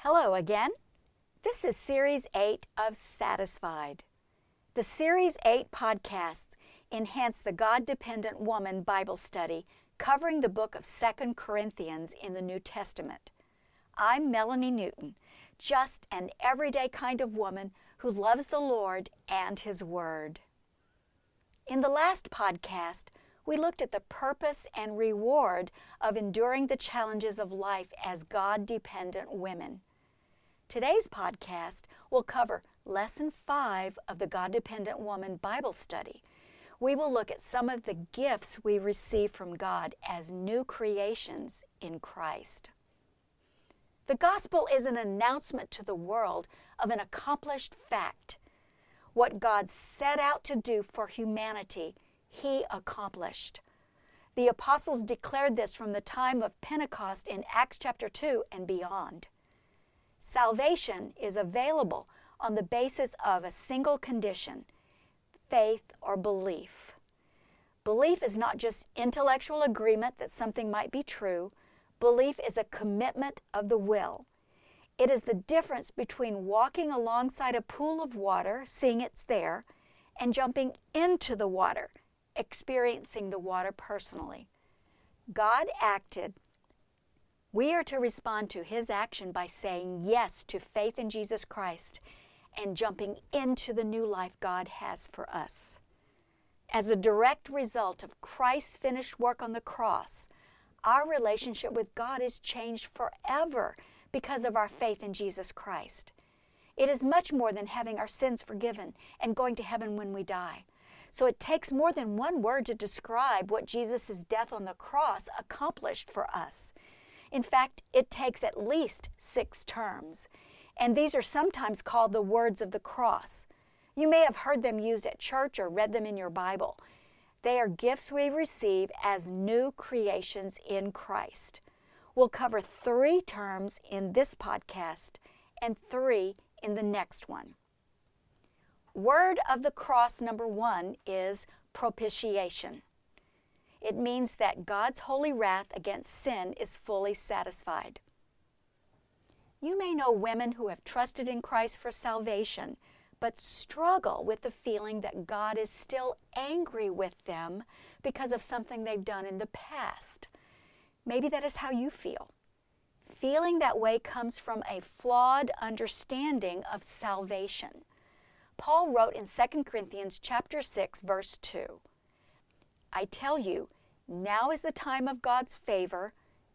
Hello again. This is Series 8 of Satisfied. The Series 8 podcasts enhance the God dependent woman Bible study covering the book of 2 Corinthians in the New Testament. I'm Melanie Newton, just an everyday kind of woman who loves the Lord and His Word. In the last podcast, we looked at the purpose and reward of enduring the challenges of life as God dependent women. Today's podcast will cover Lesson 5 of the God Dependent Woman Bible Study. We will look at some of the gifts we receive from God as new creations in Christ. The gospel is an announcement to the world of an accomplished fact. What God set out to do for humanity, He accomplished. The apostles declared this from the time of Pentecost in Acts chapter 2 and beyond. Salvation is available on the basis of a single condition faith or belief. Belief is not just intellectual agreement that something might be true, belief is a commitment of the will. It is the difference between walking alongside a pool of water, seeing it's there, and jumping into the water, experiencing the water personally. God acted we are to respond to his action by saying yes to faith in Jesus Christ and jumping into the new life God has for us. As a direct result of Christ's finished work on the cross, our relationship with God is changed forever because of our faith in Jesus Christ. It is much more than having our sins forgiven and going to heaven when we die. So it takes more than one word to describe what Jesus' death on the cross accomplished for us. In fact, it takes at least six terms, and these are sometimes called the words of the cross. You may have heard them used at church or read them in your Bible. They are gifts we receive as new creations in Christ. We'll cover three terms in this podcast and three in the next one. Word of the cross number one is propitiation. It means that God's holy wrath against sin is fully satisfied. You may know women who have trusted in Christ for salvation, but struggle with the feeling that God is still angry with them because of something they've done in the past. Maybe that is how you feel. Feeling that way comes from a flawed understanding of salvation. Paul wrote in 2 Corinthians chapter 6 verse 2. I tell you, now is the time of God's favor.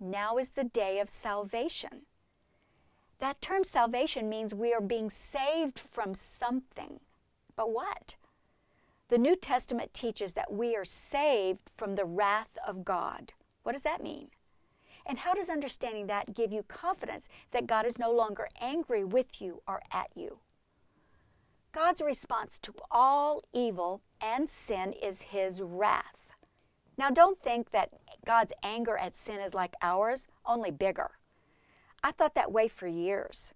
Now is the day of salvation. That term salvation means we are being saved from something. But what? The New Testament teaches that we are saved from the wrath of God. What does that mean? And how does understanding that give you confidence that God is no longer angry with you or at you? God's response to all evil and sin is His wrath. Now, don't think that God's anger at sin is like ours, only bigger. I thought that way for years.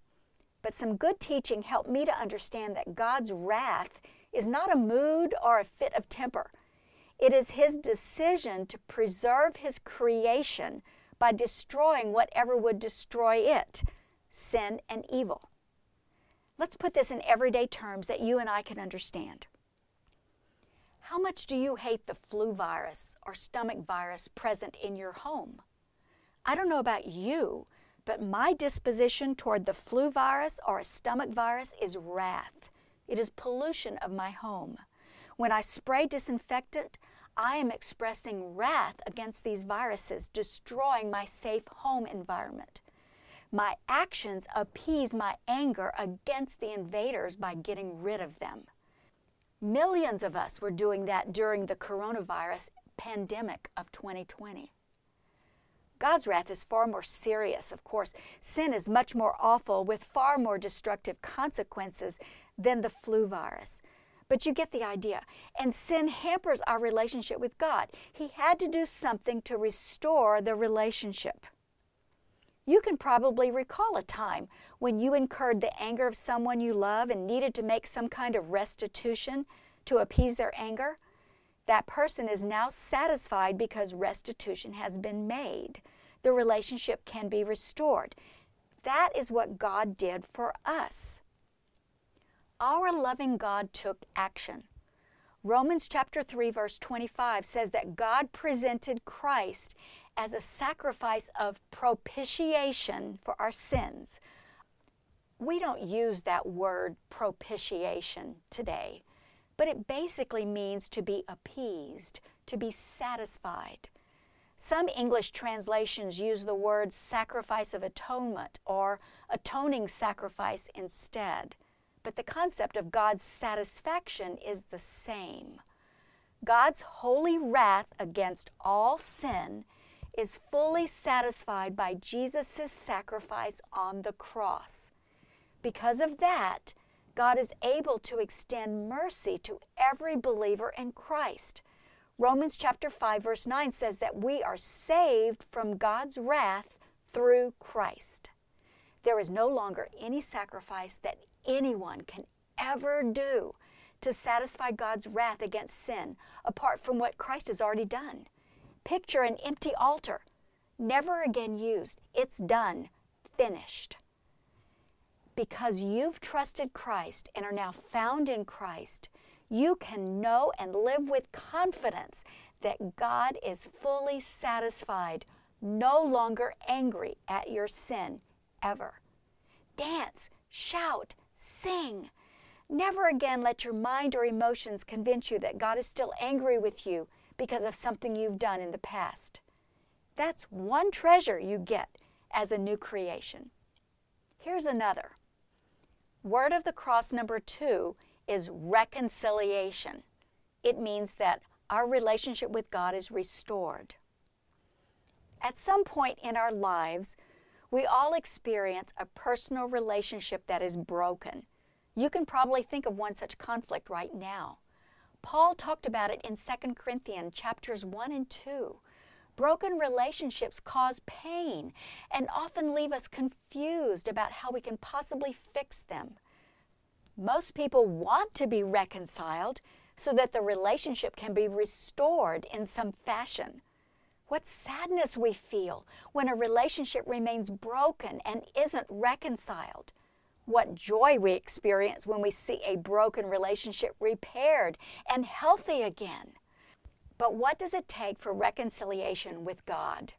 But some good teaching helped me to understand that God's wrath is not a mood or a fit of temper. It is His decision to preserve His creation by destroying whatever would destroy it sin and evil. Let's put this in everyday terms that you and I can understand. How much do you hate the flu virus or stomach virus present in your home? I don't know about you, but my disposition toward the flu virus or a stomach virus is wrath. It is pollution of my home. When I spray disinfectant, I am expressing wrath against these viruses, destroying my safe home environment. My actions appease my anger against the invaders by getting rid of them. Millions of us were doing that during the coronavirus pandemic of 2020. God's wrath is far more serious, of course. Sin is much more awful with far more destructive consequences than the flu virus. But you get the idea. And sin hampers our relationship with God. He had to do something to restore the relationship. You can probably recall a time when you incurred the anger of someone you love and needed to make some kind of restitution to appease their anger. That person is now satisfied because restitution has been made. The relationship can be restored. That is what God did for us. Our loving God took action. Romans chapter 3 verse 25 says that God presented Christ as a sacrifice of propitiation for our sins. We don't use that word propitiation today, but it basically means to be appeased, to be satisfied. Some English translations use the word sacrifice of atonement or atoning sacrifice instead, but the concept of God's satisfaction is the same. God's holy wrath against all sin is fully satisfied by Jesus' sacrifice on the cross. Because of that, God is able to extend mercy to every believer in Christ. Romans chapter 5 verse 9 says that we are saved from God's wrath through Christ. There is no longer any sacrifice that anyone can ever do to satisfy God's wrath against sin apart from what Christ has already done. Picture an empty altar, never again used. It's done, finished. Because you've trusted Christ and are now found in Christ, you can know and live with confidence that God is fully satisfied, no longer angry at your sin ever. Dance, shout, sing. Never again let your mind or emotions convince you that God is still angry with you because of something you've done in the past. That's one treasure you get as a new creation. Here's another. Word of the cross number two is reconciliation. It means that our relationship with God is restored. At some point in our lives, we all experience a personal relationship that is broken. You can probably think of one such conflict right now. Paul talked about it in 2 Corinthians chapters 1 and 2. Broken relationships cause pain and often leave us confused about how we can possibly fix them. Most people want to be reconciled so that the relationship can be restored in some fashion. What sadness we feel when a relationship remains broken and isn't reconciled. What joy we experience when we see a broken relationship repaired and healthy again. But what does it take for reconciliation with God?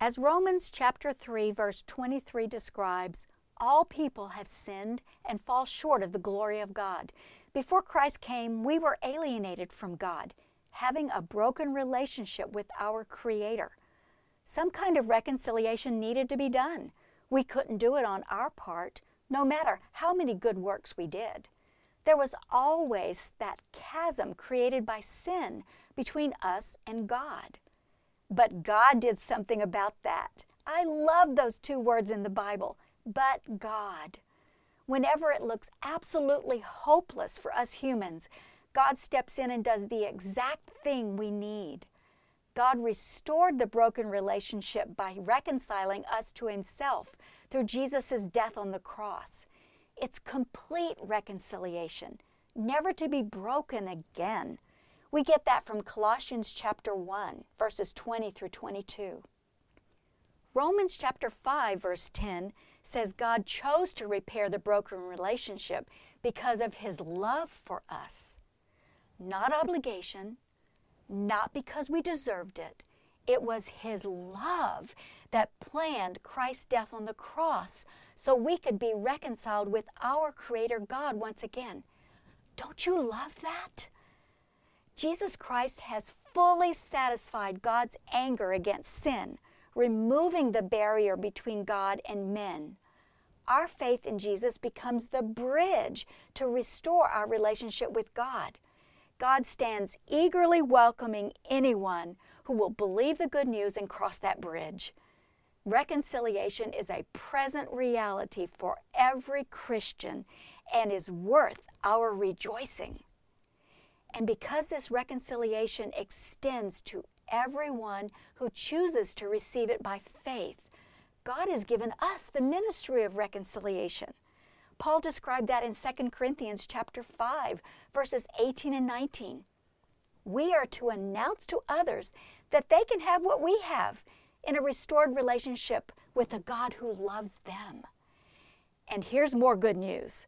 As Romans chapter 3 verse 23 describes, all people have sinned and fall short of the glory of God. Before Christ came, we were alienated from God, having a broken relationship with our Creator. Some kind of reconciliation needed to be done. We couldn't do it on our part, no matter how many good works we did. There was always that chasm created by sin between us and God. But God did something about that. I love those two words in the Bible but God. Whenever it looks absolutely hopeless for us humans, God steps in and does the exact thing we need. God restored the broken relationship by reconciling us to Himself through Jesus' death on the cross. It's complete reconciliation, never to be broken again. We get that from Colossians chapter 1, verses 20 through 22. Romans chapter 5, verse 10 says God chose to repair the broken relationship because of his love for us. Not obligation, not because we deserved it. It was his love that planned Christ's death on the cross so we could be reconciled with our Creator God once again. Don't you love that? Jesus Christ has fully satisfied God's anger against sin removing the barrier between God and men. Our faith in Jesus becomes the bridge to restore our relationship with God. God stands eagerly welcoming anyone who will believe the good news and cross that bridge. Reconciliation is a present reality for every Christian and is worth our rejoicing. And because this reconciliation extends to everyone who chooses to receive it by faith. God has given us the ministry of reconciliation. Paul described that in 2 Corinthians chapter 5, verses 18 and 19. We are to announce to others that they can have what we have in a restored relationship with a God who loves them. And here's more good news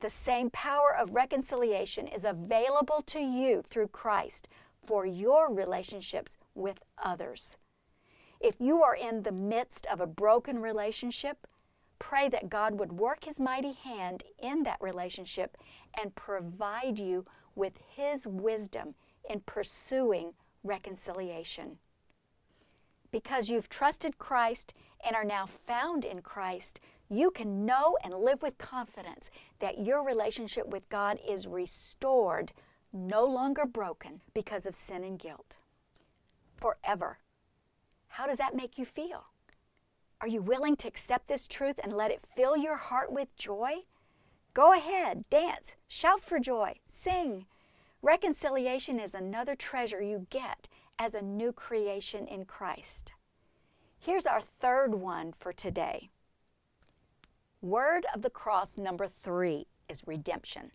the same power of reconciliation is available to you through Christ for your relationships with others. If you are in the midst of a broken relationship, pray that God would work His mighty hand in that relationship and provide you with His wisdom in pursuing reconciliation. Because you've trusted Christ and are now found in Christ, you can know and live with confidence that your relationship with God is restored, no longer broken because of sin and guilt. Forever. How does that make you feel? Are you willing to accept this truth and let it fill your heart with joy? Go ahead, dance, shout for joy, sing. Reconciliation is another treasure you get as a new creation in Christ. Here's our third one for today. Word of the cross number three is redemption.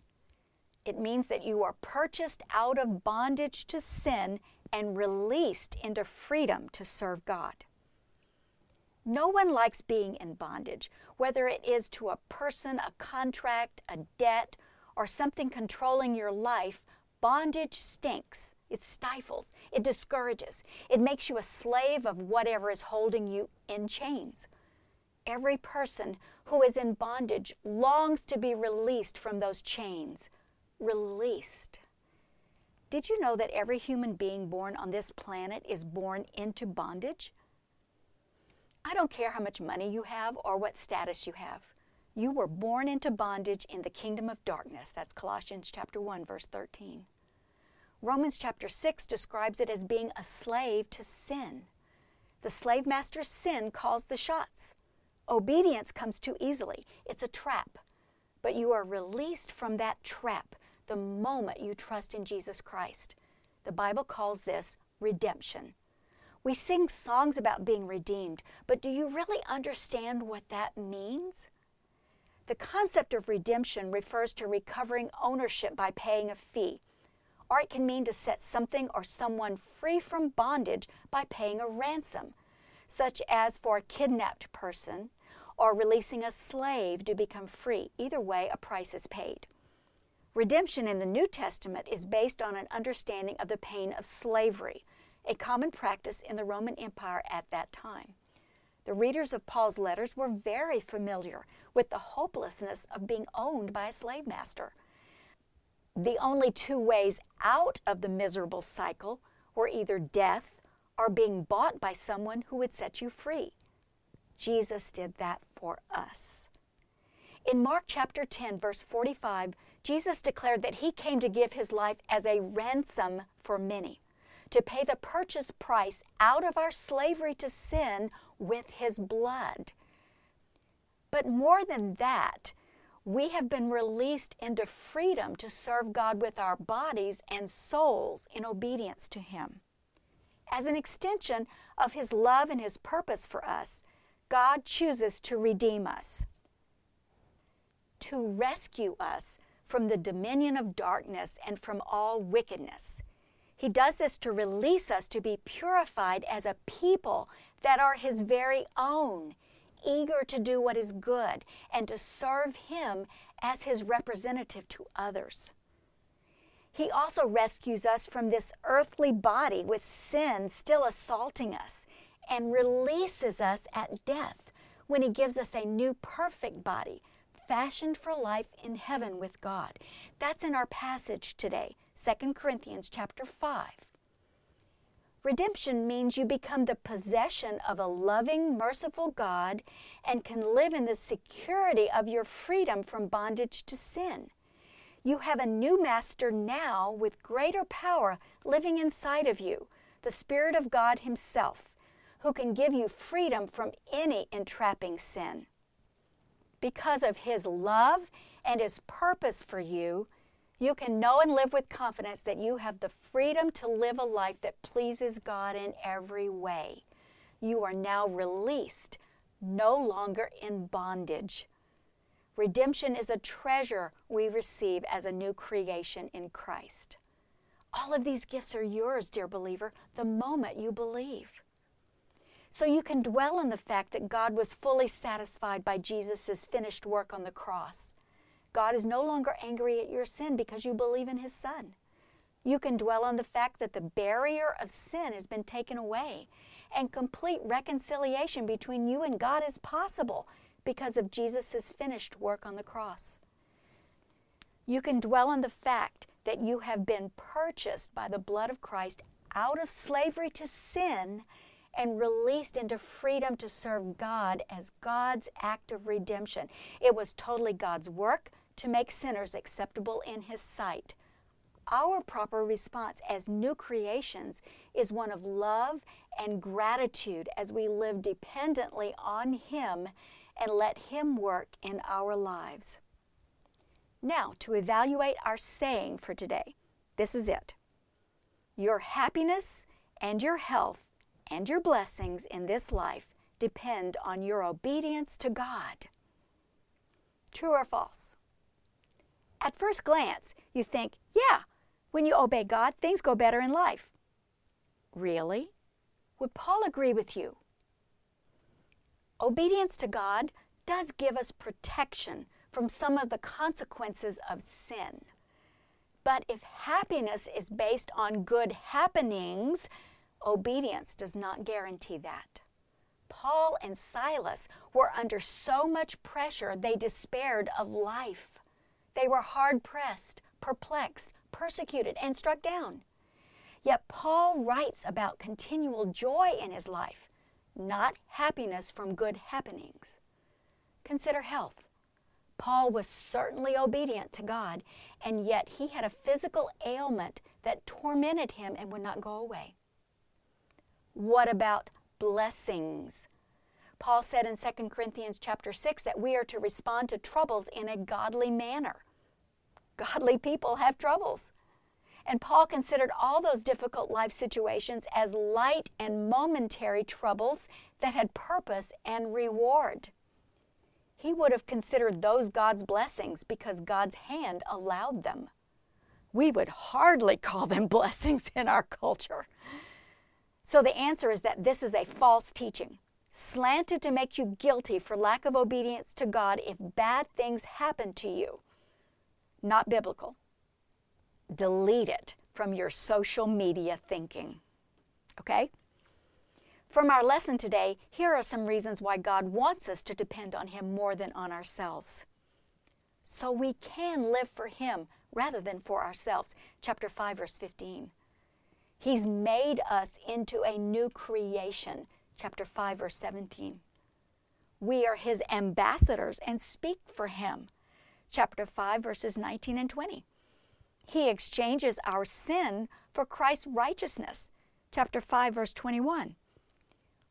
It means that you are purchased out of bondage to sin and released into freedom to serve God. No one likes being in bondage, whether it is to a person, a contract, a debt, or something controlling your life. Bondage stinks. It stifles. It discourages. It makes you a slave of whatever is holding you in chains. Every person who is in bondage longs to be released from those chains. Released. Did you know that every human being born on this planet is born into bondage? I don't care how much money you have or what status you have. You were born into bondage in the kingdom of darkness. That's Colossians chapter 1 verse 13. Romans chapter 6 describes it as being a slave to sin. The slave master's sin calls the shots. Obedience comes too easily, it's a trap. But you are released from that trap the moment you trust in Jesus Christ. The Bible calls this redemption. We sing songs about being redeemed, but do you really understand what that means? The concept of redemption refers to recovering ownership by paying a fee, or it can mean to set something or someone free from bondage by paying a ransom, such as for a kidnapped person or releasing a slave to become free. Either way, a price is paid. Redemption in the New Testament is based on an understanding of the pain of slavery, a common practice in the Roman Empire at that time. The readers of Paul's letters were very familiar with the hopelessness of being owned by a slave master. The only two ways out of the miserable cycle were either death or being bought by someone who would set you free. Jesus did that for us. In Mark chapter 10, verse 45, Jesus declared that he came to give his life as a ransom for many, to pay the purchase price out of our slavery to sin with his blood. But more than that, we have been released into freedom to serve God with our bodies and souls in obedience to him. As an extension of his love and his purpose for us, God chooses to redeem us, to rescue us from the dominion of darkness and from all wickedness. He does this to release us to be purified as a people that are His very own, eager to do what is good and to serve Him as His representative to others. He also rescues us from this earthly body with sin still assaulting us and releases us at death when He gives us a new perfect body, fashioned for life in heaven with God. That's in our passage today, 2 Corinthians chapter 5. Redemption means you become the possession of a loving, merciful God and can live in the security of your freedom from bondage to sin. You have a new master now with greater power living inside of you, the Spirit of God Himself who can give you freedom from any entrapping sin. Because of His love and His purpose for you, you can know and live with confidence that you have the freedom to live a life that pleases God in every way. You are now released, no longer in bondage. Redemption is a treasure we receive as a new creation in Christ. All of these gifts are yours, dear believer, the moment you believe. So you can dwell on the fact that God was fully satisfied by Jesus' finished work on the cross. God is no longer angry at your sin because you believe in His Son. You can dwell on the fact that the barrier of sin has been taken away and complete reconciliation between you and God is possible because of Jesus' finished work on the cross. You can dwell on the fact that you have been purchased by the blood of Christ out of slavery to sin and released into freedom to serve God as God's act of redemption. It was totally God's work to make sinners acceptable in His sight. Our proper response as new creations is one of love and gratitude as we live dependently on Him and let Him work in our lives. Now, to evaluate our saying for today, this is it. Your happiness and your health and your blessings in this life depend on your obedience to God. True or false? At first glance, you think, yeah, when you obey God, things go better in life. Really? Would Paul agree with you? Obedience to God does give us protection from some of the consequences of sin. But if happiness is based on good happenings, obedience does not guarantee that. Paul and Silas were under so much pressure they despaired of life. They were hard pressed, perplexed, persecuted, and struck down. Yet Paul writes about continual joy in his life, not happiness from good happenings. Consider health. Paul was certainly obedient to God, and yet he had a physical ailment that tormented him and would not go away. What about blessings? Paul said in 2 Corinthians chapter 6 that we are to respond to troubles in a godly manner. Godly people have troubles. And Paul considered all those difficult life situations as light and momentary troubles that had purpose and reward. He would have considered those God's blessings because God's hand allowed them. We would hardly call them blessings in our culture. So the answer is that this is a false teaching, slanted to make you guilty for lack of obedience to God if bad things happen to you. Not biblical delete it from your social media thinking. Okay? From our lesson today, here are some reasons why God wants us to depend on Him more than on ourselves. So we can live for Him rather than for ourselves. Chapter 5, verse 15. He's made us into a new creation. Chapter 5, verse 17. We are His ambassadors and speak for Him. Chapter 5, verses 19 and 20. He exchanges our sin for Christ's righteousness. Chapter 5, verse 21.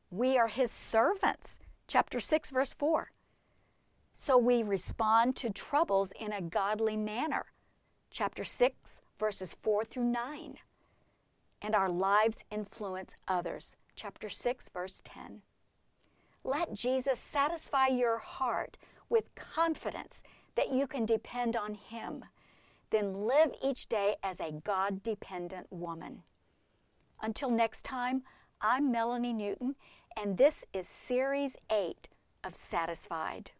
We are his servants. Chapter 6, verse 4. So we respond to troubles in a godly manner. Chapter 6, verses 4 through 9. And our lives influence others. Chapter 6, verse 10. Let Jesus satisfy your heart with confidence that you can depend on Him then live each day as a God dependent woman. Until next time, I'm Melanie Newton, and this is Series 8 of Satisfied.